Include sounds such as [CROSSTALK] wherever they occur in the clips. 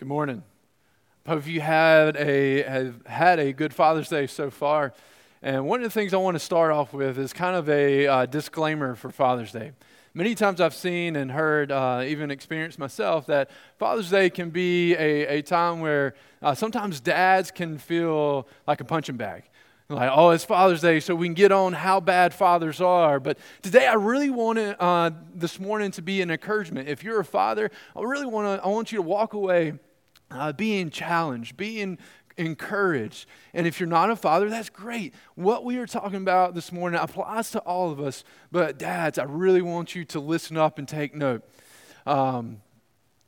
Good morning. Hope you had a have had a good Father's Day so far. And one of the things I want to start off with is kind of a uh, disclaimer for Father's Day. Many times I've seen and heard, uh, even experienced myself, that Father's Day can be a, a time where uh, sometimes dads can feel like a punching bag. Like, oh, it's Father's Day, so we can get on how bad fathers are. But today, I really want uh, this morning, to be an encouragement. If you're a father, I really want to, I want you to walk away uh, being challenged, being encouraged. And if you're not a father, that's great. What we are talking about this morning applies to all of us. But dads, I really want you to listen up and take note. Um,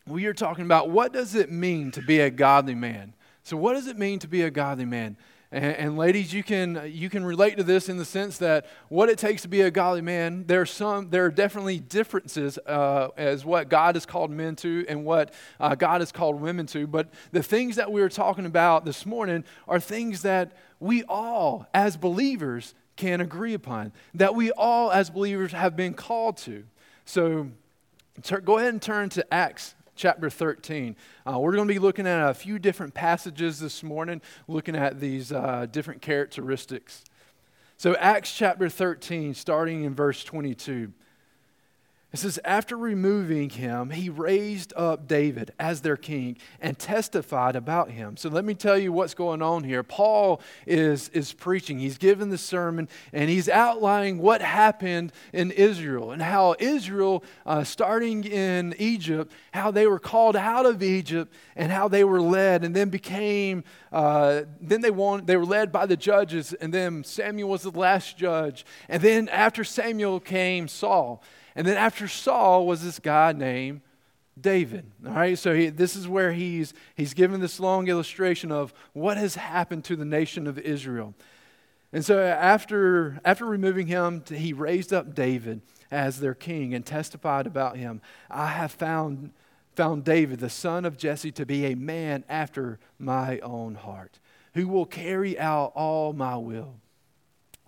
we are talking about what does it mean to be a godly man. So, what does it mean to be a godly man? And, and, ladies, you can, you can relate to this in the sense that what it takes to be a godly man, there are, some, there are definitely differences uh, as what God has called men to and what uh, God has called women to. But the things that we are talking about this morning are things that we all, as believers, can agree upon, that we all, as believers, have been called to. So go ahead and turn to Acts chapter 13. Uh, we're going to be looking at a few different passages this morning, looking at these uh, different characteristics. So, Acts chapter 13, starting in verse 22. It says, After removing him, he raised up David as their king and testified about him. So let me tell you what's going on here. Paul is, is preaching, he's given the sermon, and he's outlining what happened in Israel and how Israel, uh, starting in Egypt, how they were called out of Egypt and how they were led and then became, uh, then they, won, they were led by the judges, and then Samuel was the last judge. And then after Samuel came Saul. And then after Saul was this guy named David. All right, so he, this is where he's, he's given this long illustration of what has happened to the nation of Israel. And so after, after removing him, he raised up David as their king and testified about him. I have found, found David, the son of Jesse, to be a man after my own heart, who will carry out all my will.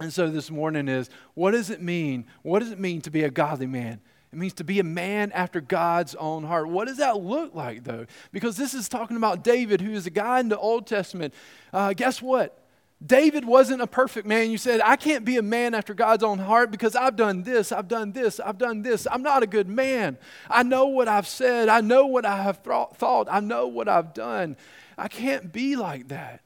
And so this morning is what does it mean? What does it mean to be a godly man? It means to be a man after God's own heart. What does that look like, though? Because this is talking about David, who is a guy in the Old Testament. Uh, guess what? David wasn't a perfect man. You said, I can't be a man after God's own heart because I've done this, I've done this, I've done this. I'm not a good man. I know what I've said, I know what I have thought, I know what I've done. I can't be like that.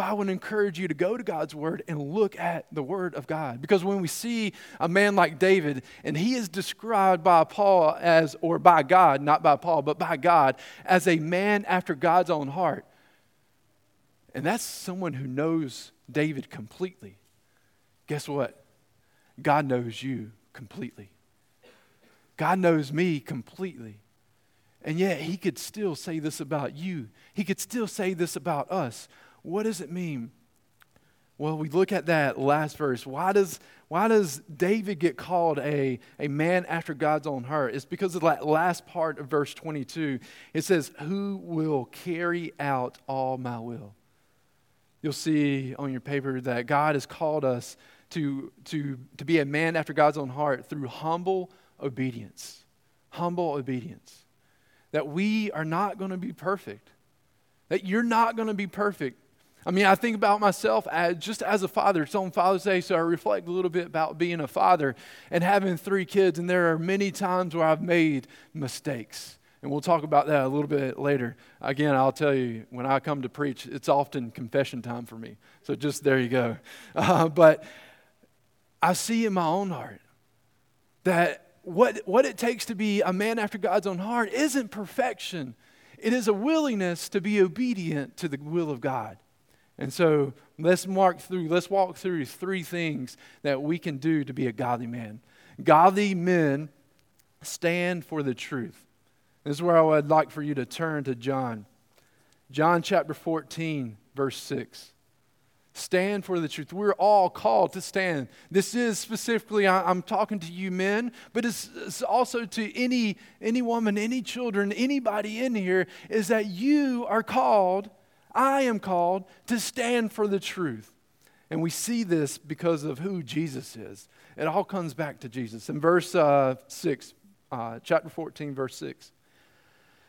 But I would encourage you to go to God's Word and look at the Word of God. Because when we see a man like David, and he is described by Paul as, or by God, not by Paul, but by God, as a man after God's own heart. And that's someone who knows David completely. Guess what? God knows you completely. God knows me completely. And yet, he could still say this about you. He could still say this about us. What does it mean? Well, we look at that last verse. Why does, why does David get called a, a man after God's own heart? It's because of that last part of verse 22. It says, Who will carry out all my will? You'll see on your paper that God has called us to, to, to be a man after God's own heart through humble obedience. Humble obedience. That we are not going to be perfect. That you're not going to be perfect. I mean, I think about myself as, just as a father. It's on Father's Day, so I reflect a little bit about being a father and having three kids. And there are many times where I've made mistakes. And we'll talk about that a little bit later. Again, I'll tell you, when I come to preach, it's often confession time for me. So just there you go. [LAUGHS] Uh, but I see in my own heart that what, what it takes to be a man after God's own heart isn't perfection, it is a willingness to be obedient to the will of God. And so let's mark through, let's walk through three things that we can do to be a godly man. Godly men stand for the truth. This is where I would like for you to turn to John. John chapter 14, verse 6. Stand for the truth. We're all called to stand. This is specifically, I'm talking to you men, but it's, also to any, any woman, any children, anybody in here, is that you are called I am called to stand for the truth. And we see this because of who Jesus is. It all comes back to Jesus. In verse uh, 6, uh, chapter 14, verse 6,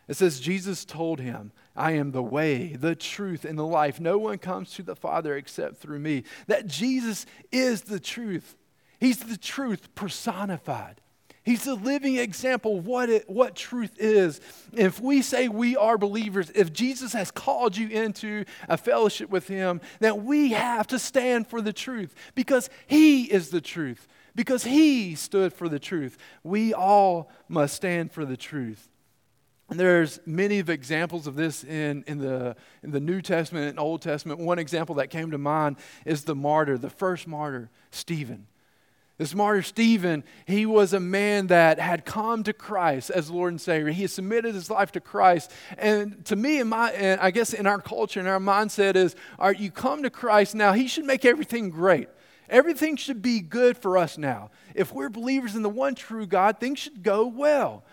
It says, Jesus told him, I am the way, the truth, and the life. No one comes to the Father except through me. That Jesus is the truth. He's the truth personified. He's the living example of what, it, what truth is. If we say we are believers, if Jesus has called you into a fellowship with Him, then we have to stand for the truth because He is the truth, because He stood for the truth. We all must stand for the truth. And there's many of examples of this in, in, the, in the New Testament and Old Testament. One example that came to mind is the martyr, the first martyr, Stephen. This martyr Stephen, he was a man that had come to Christ as Lord and Savior. He submitted his life to Christ. And to me, in my, and I guess in our culture and our mindset is, all right, you come to Christ now, he should make everything great. Everything should be good for us now. If we're believers in the one true God, things should go well.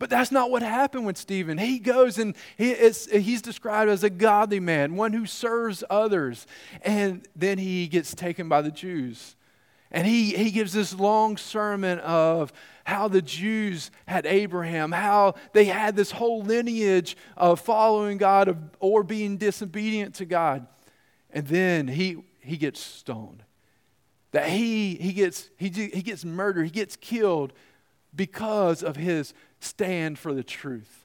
But that's not what happened with Stephen. He goes and he he's described as a godly man, one who serves others. And then he gets taken by the Jews. And he, he gives this long sermon of how the Jews had Abraham, how they had this whole lineage of following God or being disobedient to God. And then he, he gets stoned. That he, he, gets, he, he gets murdered, he gets killed because of his stand for the truth.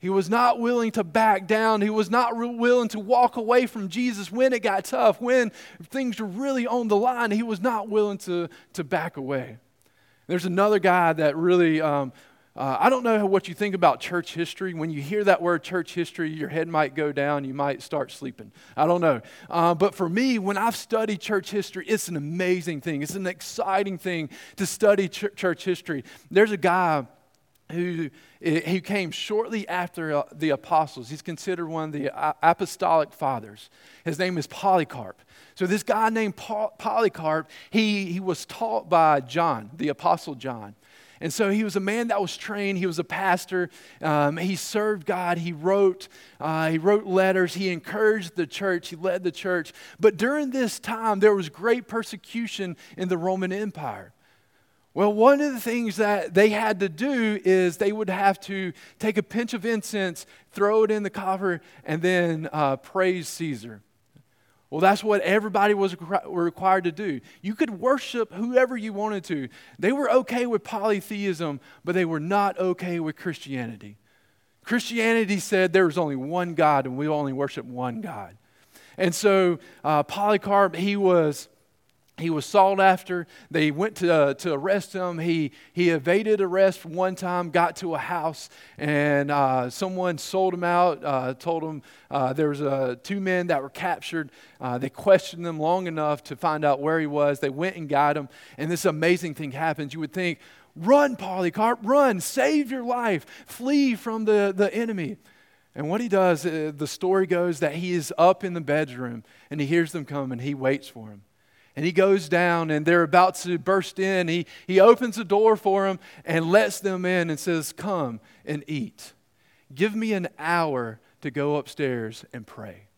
He was not willing to back down. He was not willing to walk away from Jesus when it got tough, when things were really on the line. He was not willing to, to back away. There's another guy that really, um, uh, I don't know what you think about church history. When you hear that word church history, your head might go down. You might start sleeping. I don't know. Uh, but for me, when I've studied church history, it's an amazing thing. It's an exciting thing to study ch- church history. There's a guy who, who came shortly after uh, the apostles. He's considered one of the uh, apostolic fathers. His name is Polycarp. So, this guy named Polycarp, he, he was taught by John, the apostle John. And so he was a man that was trained. He was a pastor. Um, he served God. He wrote. Uh, he wrote letters. He encouraged the church. He led the church. But during this time, there was great persecution in the Roman Empire. Well, one of the things that they had to do is they would have to take a pinch of incense, throw it in the coffer, and then uh, praise Caesar. Well, that's what everybody was required to do. You could worship whoever you wanted to. They were okay with polytheism, but they were not okay with Christianity. Christianity said there was only one God and we only worship one God. And so uh, Polycarp, he was he was sought after. They went to, uh, to arrest him. He, he evaded arrest one time, got to a house, and uh, someone sold him out, uh, told him uh, there was uh, two men that were captured. Uh, they questioned them long enough to find out where he was. They went and got him, and this amazing thing happens. You would think, run, Polycarp, run, save your life, flee from the, the enemy. And what he does, the story goes that he is up in the bedroom, and he hears them come, and he waits for him. And he goes down and they're about to burst in. He, he opens the door for them and lets them in and says, Come and eat. Give me an hour to go upstairs and pray.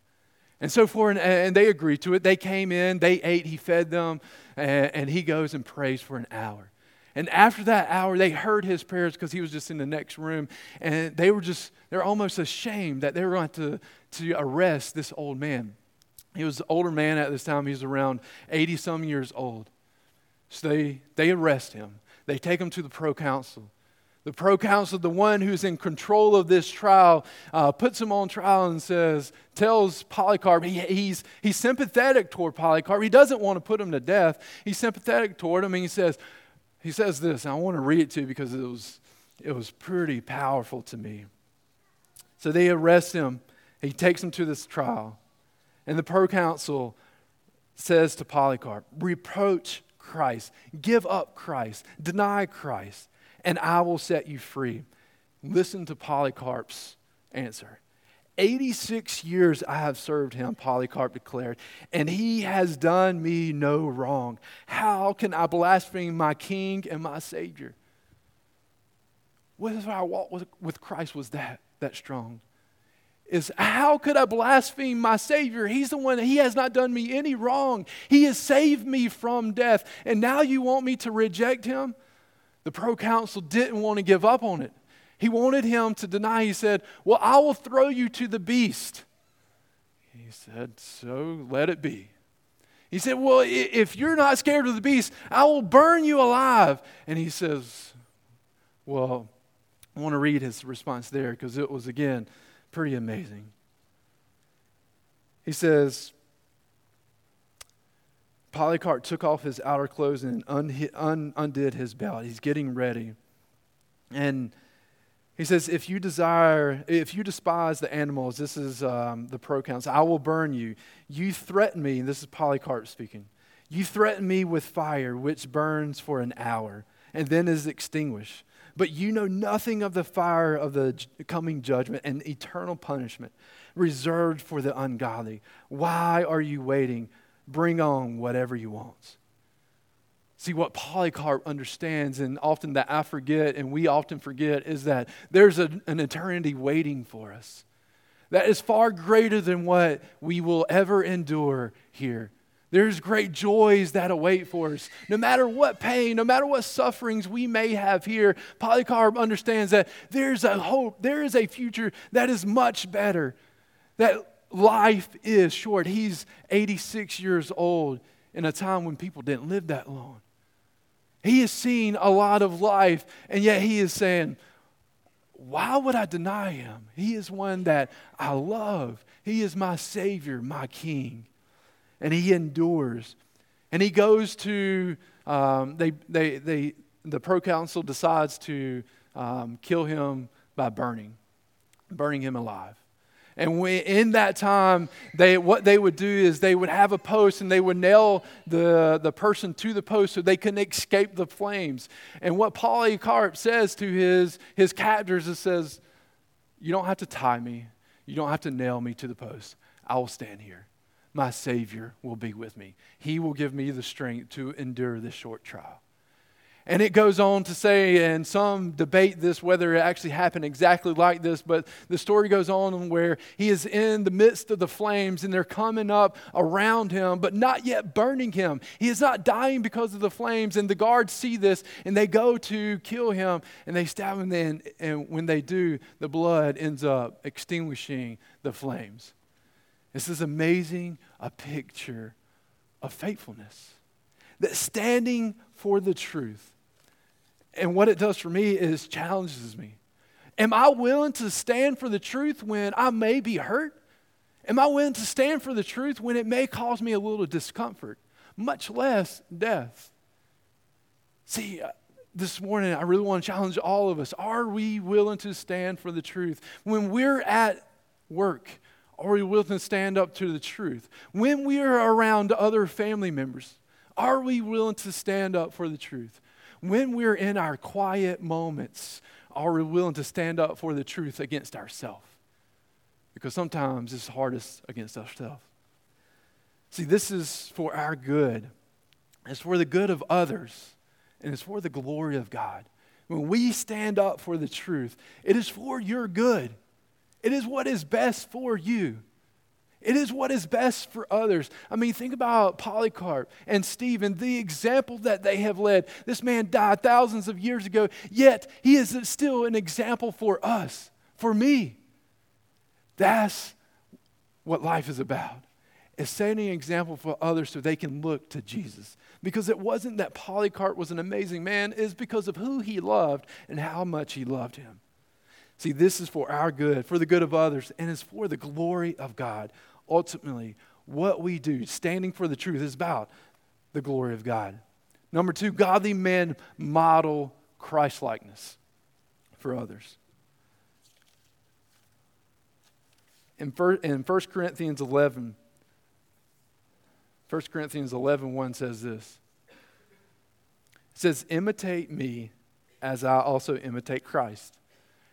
And so for an, and they agreed to it. They came in, they ate, he fed them, and, and he goes and prays for an hour. And after that hour, they heard his prayers because he was just in the next room. And they were just, they're almost ashamed that they were going to, to arrest this old man. He was an older man at this time. He was around 80 some years old. So they, they arrest him. They take him to the proconsul. The proconsul, the one who's in control of this trial, uh, puts him on trial and says, tells Polycarp, he, he's, he's sympathetic toward Polycarp. He doesn't want to put him to death. He's sympathetic toward him, and he says, he says this, I want to read it to you because it was, it was pretty powerful to me. So they arrest him. He takes him to this trial. And the proconsul says to Polycarp, Reproach Christ, give up Christ, deny Christ, and I will set you free. Listen to Polycarp's answer. 86 years I have served him, Polycarp declared, and he has done me no wrong. How can I blaspheme my king and my savior? What if our walk with Christ was that, that strong? Is how could I blaspheme my Savior? He's the one, that He has not done me any wrong. He has saved me from death. And now you want me to reject Him? The proconsul didn't want to give up on it. He wanted him to deny. He said, Well, I will throw you to the beast. He said, So let it be. He said, Well, if you're not scared of the beast, I will burn you alive. And he says, Well, I want to read his response there because it was, again, pretty amazing. He says, Polycarp took off his outer clothes and un- undid his belt. He's getting ready. And he says, if you desire, if you despise the animals, this is um, the proconsul, I will burn you. You threaten me, this is Polycarp speaking. You threaten me with fire, which burns for an hour and then is extinguished. But you know nothing of the fire of the coming judgment and eternal punishment reserved for the ungodly. Why are you waiting? Bring on whatever you want. See, what Polycarp understands, and often that I forget, and we often forget, is that there's a, an eternity waiting for us that is far greater than what we will ever endure here. There's great joys that await for us. No matter what pain, no matter what sufferings we may have here, Polycarp understands that there's a hope, there is a future that is much better. That life is short. He's 86 years old in a time when people didn't live that long. He has seen a lot of life, and yet he is saying, Why would I deny him? He is one that I love. He is my Savior, my King. And he endures. And he goes to, um, they, they, they, the proconsul decides to um, kill him by burning, burning him alive. And in that time, they, what they would do is they would have a post and they would nail the, the person to the post so they couldn't escape the flames. And what Polycarp says to his, his captors is says, you don't have to tie me. You don't have to nail me to the post. I will stand here. My Savior will be with me. He will give me the strength to endure this short trial. And it goes on to say, and some debate this whether it actually happened exactly like this, but the story goes on where he is in the midst of the flames and they're coming up around him, but not yet burning him. He is not dying because of the flames, and the guards see this and they go to kill him and they stab him. Then, and when they do, the blood ends up extinguishing the flames. This is amazing, a picture of faithfulness. That standing for the truth and what it does for me is challenges me. Am I willing to stand for the truth when I may be hurt? Am I willing to stand for the truth when it may cause me a little discomfort, much less death? See, uh, this morning I really want to challenge all of us. Are we willing to stand for the truth? When we're at work, are we willing to stand up to the truth? When we are around other family members, are we willing to stand up for the truth? when we're in our quiet moments, are we willing to stand up for the truth against ourselves? Because sometimes it's hardest against ourselves. See, this is for our good. It's for the good of others, and it's for the glory of God. When we stand up for the truth, it is for your good. It is what is best for you. It is what is best for others. I mean, think about Polycarp and Stephen, the example that they have led. This man died thousands of years ago, yet he is still an example for us, for me. That's what life is about. Is setting an example for others so they can look to Jesus. Because it wasn't that Polycarp was an amazing man, is because of who he loved and how much he loved him. See, this is for our good, for the good of others, and it's for the glory of God ultimately, what we do, standing for the truth, is about the glory of God. Number two, godly men model Christlikeness for others. In 1 Corinthians 11, 1 Corinthians 11, 1 says this. It says, imitate me as I also imitate Christ.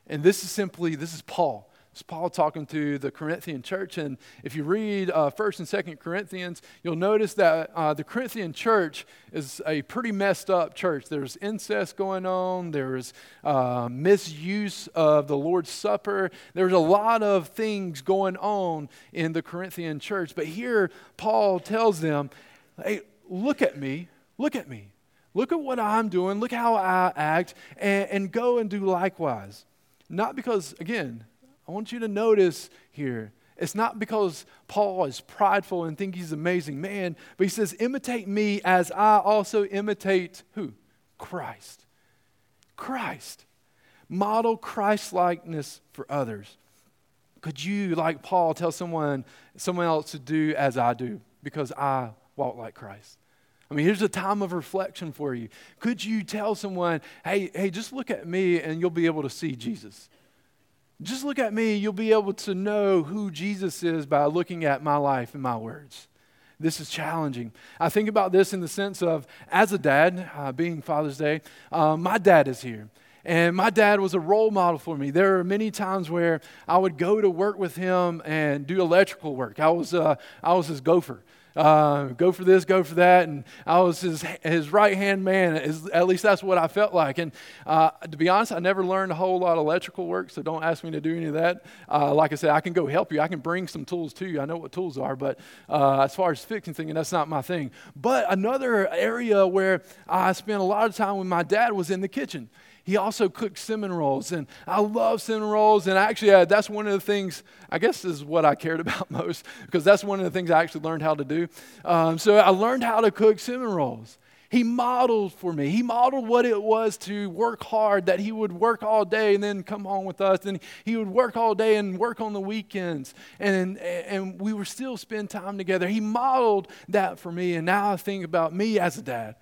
And this is simply, this is Paul. It's Paul talking to the Corinthian church. And if you read uh, 1st and 2nd Corinthians, you'll notice that uh, the Corinthian church is a pretty messed up church. There's incest going on, there's uh, misuse of the Lord's Supper. There's a lot of things going on in the Corinthian church. But here, Paul tells them, hey, look at me, look at me. Look at what I'm doing, look how I act, and, and go and do likewise. Not because, again, I want you to notice here, it's not because Paul is prideful and think he's an amazing man, but he says, imitate me as I also imitate who? Christ. Christ. Model Christ likeness for others. Could you, like Paul, tell someone, someone else to do as I do because I walk like Christ? I mean, here's a time of reflection for you. Could you tell someone, hey, hey, just look at me and you'll be able to see Jesus? Just look at me, you'll be able to know who Jesus is by looking at my life and my words. This is challenging. I think about this in the sense of, as a dad, uh, being Father's Day, uh, my dad is here. And my dad was a role model for me. There are many times where I would go to work with him and do electrical work. I was, uh, I was his gopher. Uh, go for this, go for that. And I was his, his right hand man. at least that's what I felt like. And uh, to be honest, I never learned a whole lot of electrical work, so don't ask me to do any of that. Uh, like I said, I can go help you. I can bring some tools to you. I know what tools are, but uh, as far as fixing things, that's not my thing. But another area where I spent a lot of time with my dad was in the kitchen he also cooked cinnamon rolls. And I love cinnamon rolls. And actually, uh, that's one of the things, I guess, is what I cared [LAUGHS] about most because that's one of the things I actually learned how to do. Um, so I learned how to cook cinnamon rolls. He modeled for me. He modeled what it was to work hard, that he would work all day and then come home with us. And he would work all day and work on the weekends. And, and we would still spend time together. He modeled that for me. And now I think about me as a dad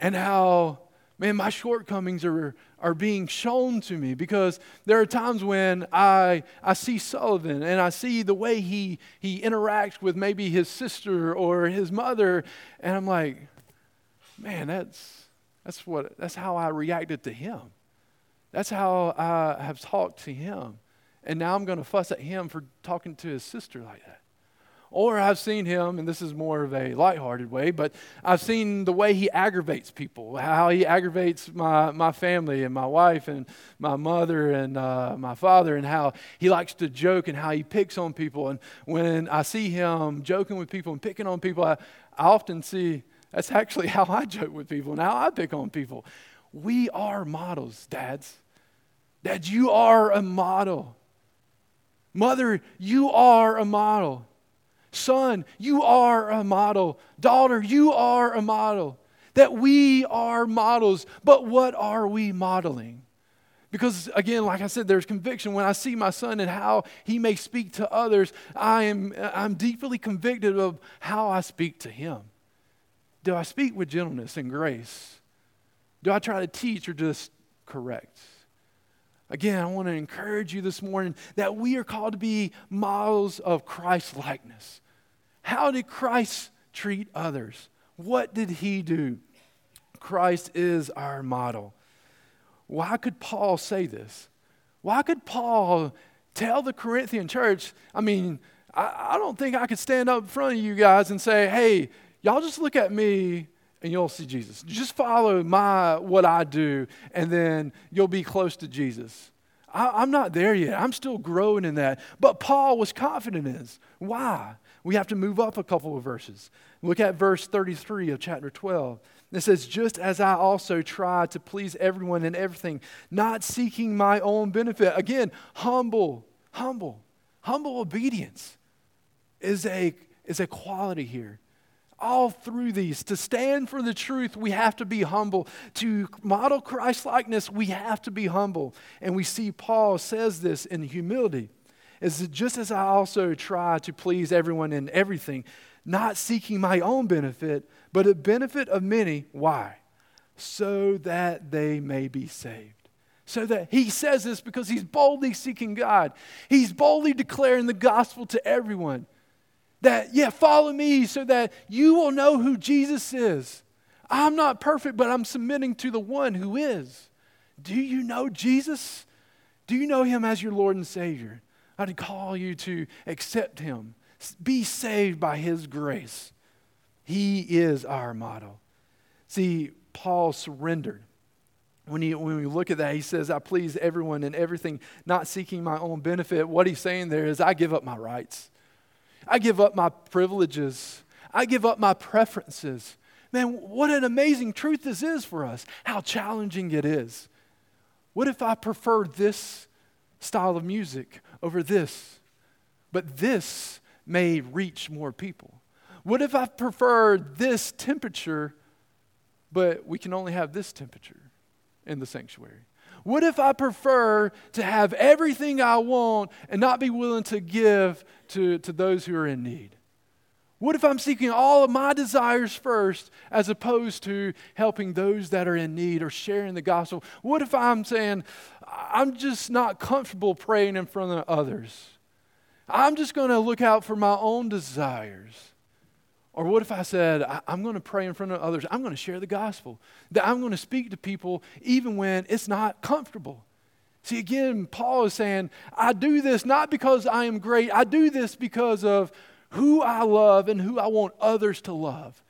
and how man, my shortcomings are, are being shown to me because there are times when I, I see Sullivan and I see the way he, he interacts with maybe his sister or his mother, and I'm like, man, that's, that's, what, that's how I reacted to him. That's how I have talked to him. And now I'm going to fuss at him for talking to his sister like that. Or I've seen him, and this is more of a lighthearted way, but I've seen the way he aggravates people, how he aggravates my, my family and my wife and my mother and uh, my father, and how he likes to joke and how he picks on people. And when I see him joking with people and picking on people, I, I often see that's actually [LAUGHS] how I joke with people and how I pick on people. We are models, dads. Dads, you are a model. Mother, you are a model. Son, you are a model. Daughter, you are a model. That we are models, but what are we modeling? Because again, like I said, there's conviction. When I see my son and how he may speak to others, I am I'm deeply convicted of how I speak to him. Do I speak with gentleness and grace? Do I try to teach or just correct? Again, I want to encourage you this morning that we are called to be models of Christ likeness. How did Christ treat others? What did he do? Christ is our model. Why could Paul say this? Why could Paul tell the Corinthian church? I mean, I, I, don't think I could stand up in front of you guys and say, hey, y'all just look at me and you'll see Jesus. Just follow my what I do, and then you'll be close to Jesus. I, am not there yet. I'm still growing in that. But Paul was confident in this. Why? We have to move up a couple of verses. Look at verse 33 of chapter 12. It says, Just as I also try to please everyone in everything, not seeking my own benefit. Again, humble, humble, humble obedience is a, is a quality here all through these. To stand for the truth, we have to be humble. To model Christ likeness, we have to be humble. And we see Paul says this in humility. Is just as I also try to please everyone in everything, not seeking my own benefit, but a benefit of many. Why? So that they may be saved. So that he says this because he's boldly seeking God. He's boldly declaring the gospel to everyone that, yeah, follow me so that you will know who Jesus is. I'm not perfect, but I'm submitting to the one who is. Do you know Jesus? Do you know him as your Lord and Savior? I'd call you to accept him, be saved by his grace. He is our model. See, Paul surrendered. When, he, when we look at that, he says, I please everyone and everything, not seeking my own benefit. What he's saying there is, I give up my rights. I give up my privileges. I give up my preferences. Man, what an amazing truth this is for us. How challenging it is. What if I prefer this style of music over this, but this may reach more people? What if I prefer this temperature, but we can only have this temperature in the sanctuary? What if I prefer to have everything I want and not be willing to give to, to those who are in need? What if I'm seeking all of my desires first as opposed to helping those that are in need or sharing the gospel? What if I'm saying, I'm just not comfortable praying in front of others? I'm just going to look out for my own desires. Or what if I said, I, am going to pray in front of others? I'm going to share the gospel. That I'm going to speak to people even when it's not comfortable. See, again, Paul is saying, I do this not because I am great, I do this because of who I love and who I want others to love.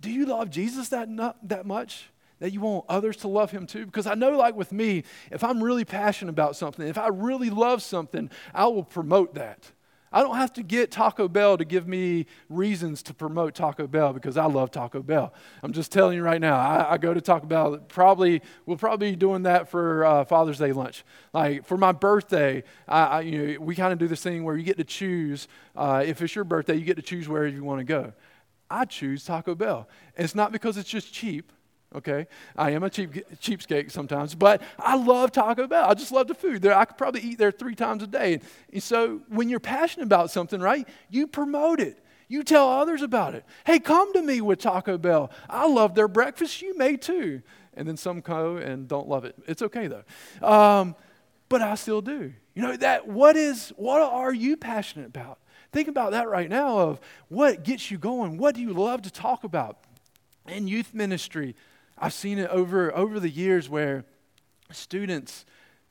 Do you love Jesus that, not, that much? That you want others to love him too? Because I know, like with me, if I'm really passionate about something, if I really love something, I will promote that. I don't have to get Taco Bell to give me reasons to promote Taco Bell because I love Taco Bell. I'm just telling you right now. I, I go to Taco Bell. Probably we'll probably be doing that for uh, Father's Day lunch. Like for my birthday, I, I you know we kind of do this thing where you get to choose. Uh, if it's your birthday, you get to choose where you want to go. I choose Taco Bell, and it's not because it's just cheap okay? I am a cheap, cheapskate sometimes, but I love Taco Bell. I just love the food. There, I could probably eat there three times a day. And so when you're passionate about something, right, you promote it. You tell others about it. Hey, come to me with Taco Bell. I love their breakfast. You may too. And then some go and don't love it. It's okay though. Um, but I still do. You know that what is what are you passionate about? Think about that right now of what gets you going. What do you love to talk about? In youth ministry, I've seen it over, over the years where students,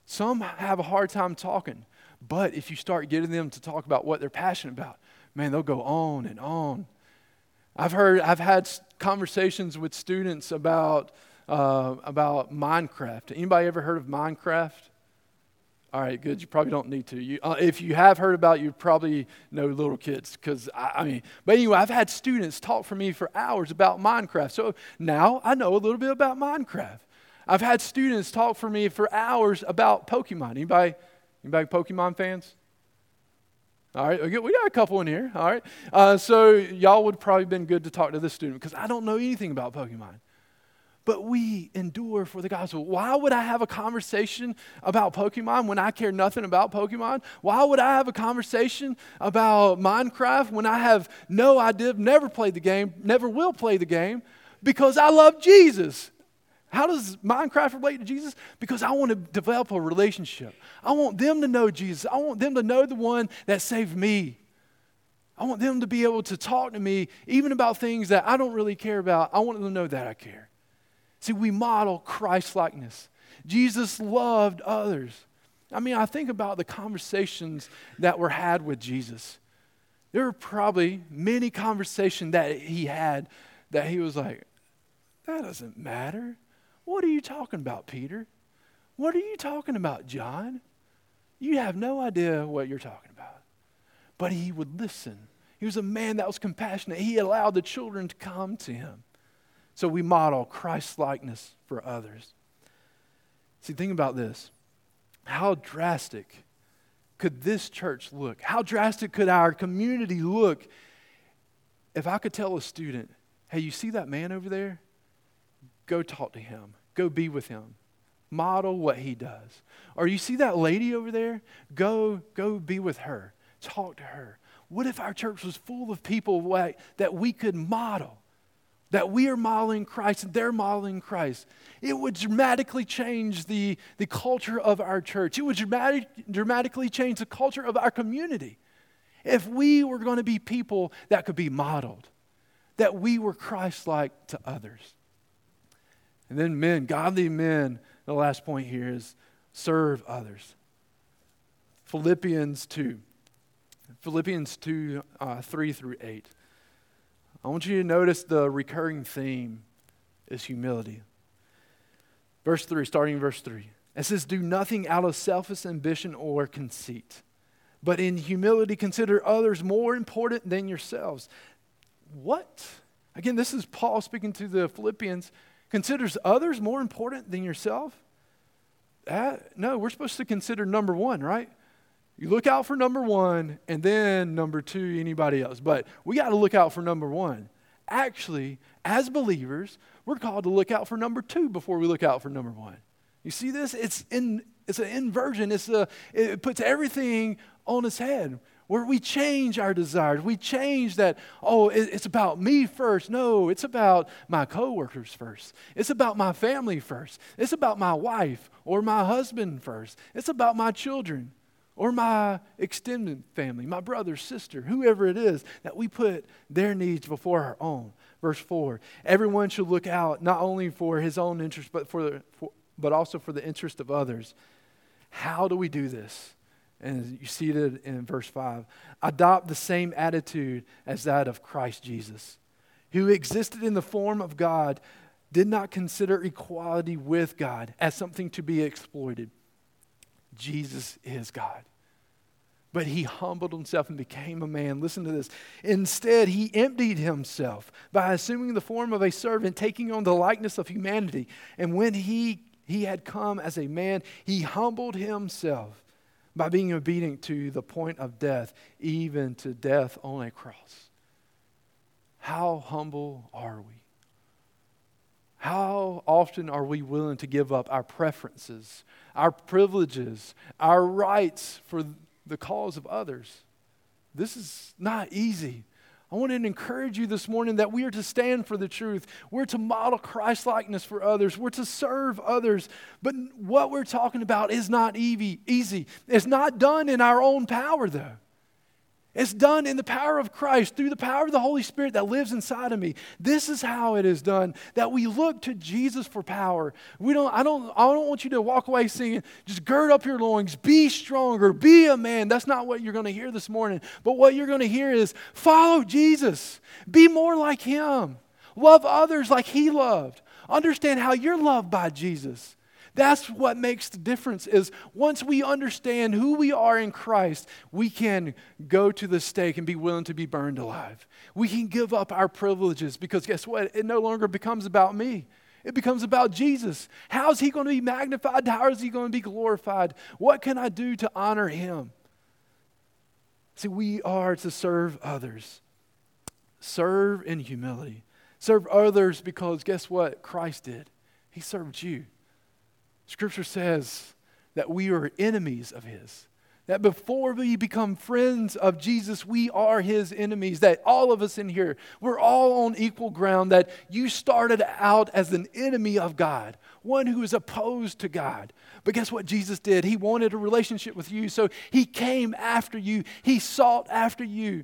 some have a hard time talking, but if you start getting them to talk about what they're passionate about, man, they'll go on and on. I've heard, I've had conversations with students about, uh, about Minecraft. Anybody ever heard of Minecraft? All right, good. You probably don't need to. You, uh, if you have heard about you probably know little kids. Because, I, I, mean, but anyway, I've had students talk for me for hours about Minecraft. So now I know a little bit about Minecraft. I've had students talk for me for hours about Pokemon. Anybody, anybody Pokemon fans? All right, we got a couple in here. All right. Uh, so y'all would probably been good to talk to this student because I don't know anything about Pokemon but we endure for the gospel. Why would I have a conversation about Pokemon when I care nothing about Pokemon? Why would I have a conversation about Minecraft when I have no idea, never played the game, never will play the game? Because I love Jesus. How does Minecraft relate to Jesus? Because I want to develop a relationship. I want them to know Jesus. I want them to know the one that saved me. I want them to be able to talk to me even about things that I don't really care about. I want them to know that I care. See, we model Christ likeness. Jesus loved others. I mean, I think about the conversations that were had with Jesus. There were probably many conversations that he had that he was like, that doesn't matter. What are you talking about, Peter? What are you talking about, John? You have no idea what you're talking about. But he would listen. He was a man that was compassionate. He allowed the children to come to him. So we model Christ likeness for others. See, think about this. How drastic could this church look? How drastic could our community look if I could tell a student, hey, you see that man over there? Go talk to him, go be with him. Model what he does. Or you see that lady over there? Go, go be with her. Talk to her. What if our church was full of people that we could model? That we are modeling Christ and they're modeling Christ, it would dramatically change the, the culture of our church. It would dramatic, dramatically change the culture of our community. If we were going to be people that could be modeled, that we were Christ like to others. And then, men, godly men, the last point here is serve others. Philippians 2. Philippians 2, uh, 3 through 8. I want you to notice the recurring theme is humility. Verse 3, starting in verse 3. It says, Do nothing out of selfish ambition or conceit, but in humility consider others more important than yourselves. What? Again, this is Paul speaking to the Philippians. Considers others more important than yourself? that, no, we're supposed to consider number one, right? You look out for number one, and then number two, anybody else. But we got to look out for number one. Actually, as believers, we're called to look out for number two before we look out for number one. You see this? It's in it's an inversion. It's a, it puts everything on its head where we change our desires. We change that, oh, it's about me first. No, it's about my coworkers first. It's about my family first. It's about my wife or my husband first. It's about my children or my extended family, my brother, sister, whoever it is, that we put their needs before our own. Verse 4 Everyone should look out not only for his own interest, but, for, the, for but also for the interest of others. How do we do this? And you see it in verse 5. Adopt the same attitude as that of Christ Jesus, who existed in the form of God, did not consider equality with God as something to be exploited. Jesus is God. But he humbled himself and became a man. Listen to this. Instead, he emptied himself by assuming the form of a servant, taking on the likeness of humanity. And when he he had come as a man. He humbled himself by being obedient to the point of death, even to death on a cross. How humble are we? How often are we willing to give up our preferences, our privileges, our rights for the cause of others? This is not easy. I want to encourage you this morning that we are to stand for the truth. We're to model Christ likeness for others. We're to serve others. But what we're talking about is not easy. It's not done in our own power, though. It's done in the power of Christ, through the power of the Holy Spirit that lives inside of me. This is how it is done. That we look to Jesus for power. We don't, I, don't, I don't want you to walk away singing, just gird up your loins, be stronger, be a man. That's not what you're going to hear this morning. But what you're going to hear is follow Jesus, be more like him, love others like he loved. Understand how you're loved by Jesus. That's what makes the difference is once we understand who we are in Christ, we can go to the stake and be willing to be burned alive. We can give up our privileges because guess what? It no longer becomes about me. It becomes about Jesus. How is he going to be magnified? How is he going to be glorified? What can I do to honor him? See, we are to serve others. Serve in humility. Serve others because guess what? Christ did. He served you. Scripture says that we are enemies of His. That before we become friends of Jesus, we are his enemies. That all of us in here, we're all on equal ground. That you started out as an enemy of God, one who is opposed to God. But guess what Jesus did? He wanted a relationship with you, so he came after you, he sought after you.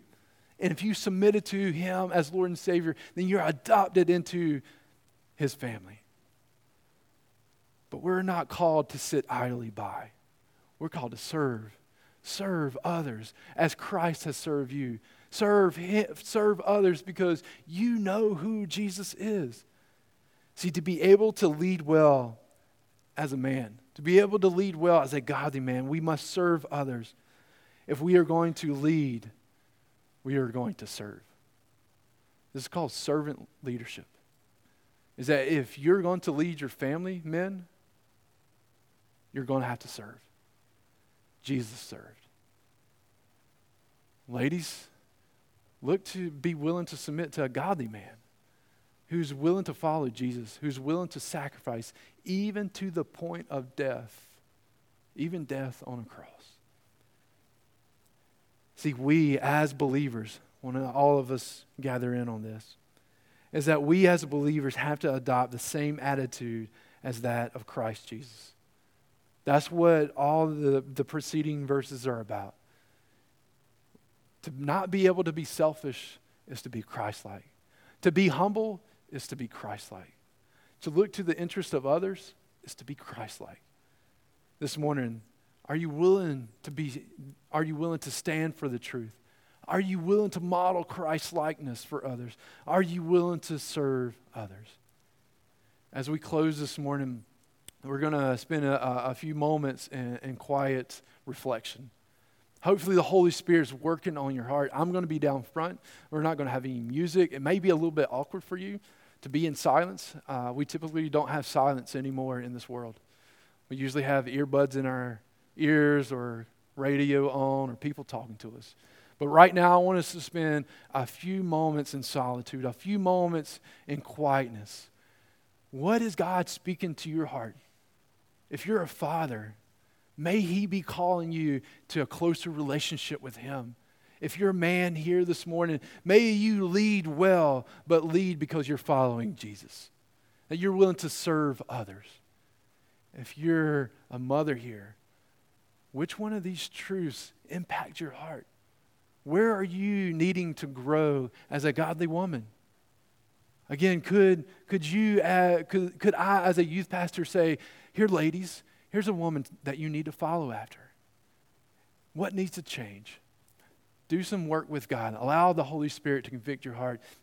And if you submitted to him as Lord and Savior, then you're adopted into his family. But we're not called to sit idly by. We're called to serve. Serve others as Christ has served you. Serve him, serve others because you know who Jesus is. See, to be able to lead well as a man, to be able to lead well as a godly man, we must serve others. If we are going to lead, we are going to serve. This is called servant leadership. Is that if you're going to lead your family, men, you're going to have to serve. Jesus served. Ladies, look to be willing to submit to a godly man who's willing to follow Jesus, who's willing to sacrifice even to the point of death, even death on a cross. See, we as believers, when all of us gather in on this, is that we as believers have to adopt the same attitude as that of Christ Jesus. That's what all the, the preceding verses are about. To not be able to be selfish is to be Christ like. To be humble is to be Christ like. To look to the interest of others is to be Christ like. This morning, are you willing to be are you willing to stand for the truth? Are you willing to model Christ likeness for others? Are you willing to serve others? As we close this morning, we're going to spend a, a, few moments in, in quiet reflection. Hopefully, the Holy Spirit is working on your heart. I'm going to be down front. We're not going to have any music. It may be a little bit awkward for you to be in silence. Uh, we typically don't have silence anymore in this world. We usually have earbuds in our ears or radio on or people talking to us. But right now, I want us to spend a few moments in solitude, a few moments in quietness. What is God speaking to your heart? If you're a father, may He be calling you to a closer relationship with Him. If you're a man here this morning, may you lead well, but lead because you're following Jesus, that you're willing to serve others. If you're a mother here, which one of these truths impact your heart? Where are you needing to grow as a godly woman? Again, could, could you, uh, could, could I, as a youth pastor, say, here, ladies, here's a woman that you need to follow after? What needs to change? Do some work with God. Allow the Holy Spirit to convict your heart.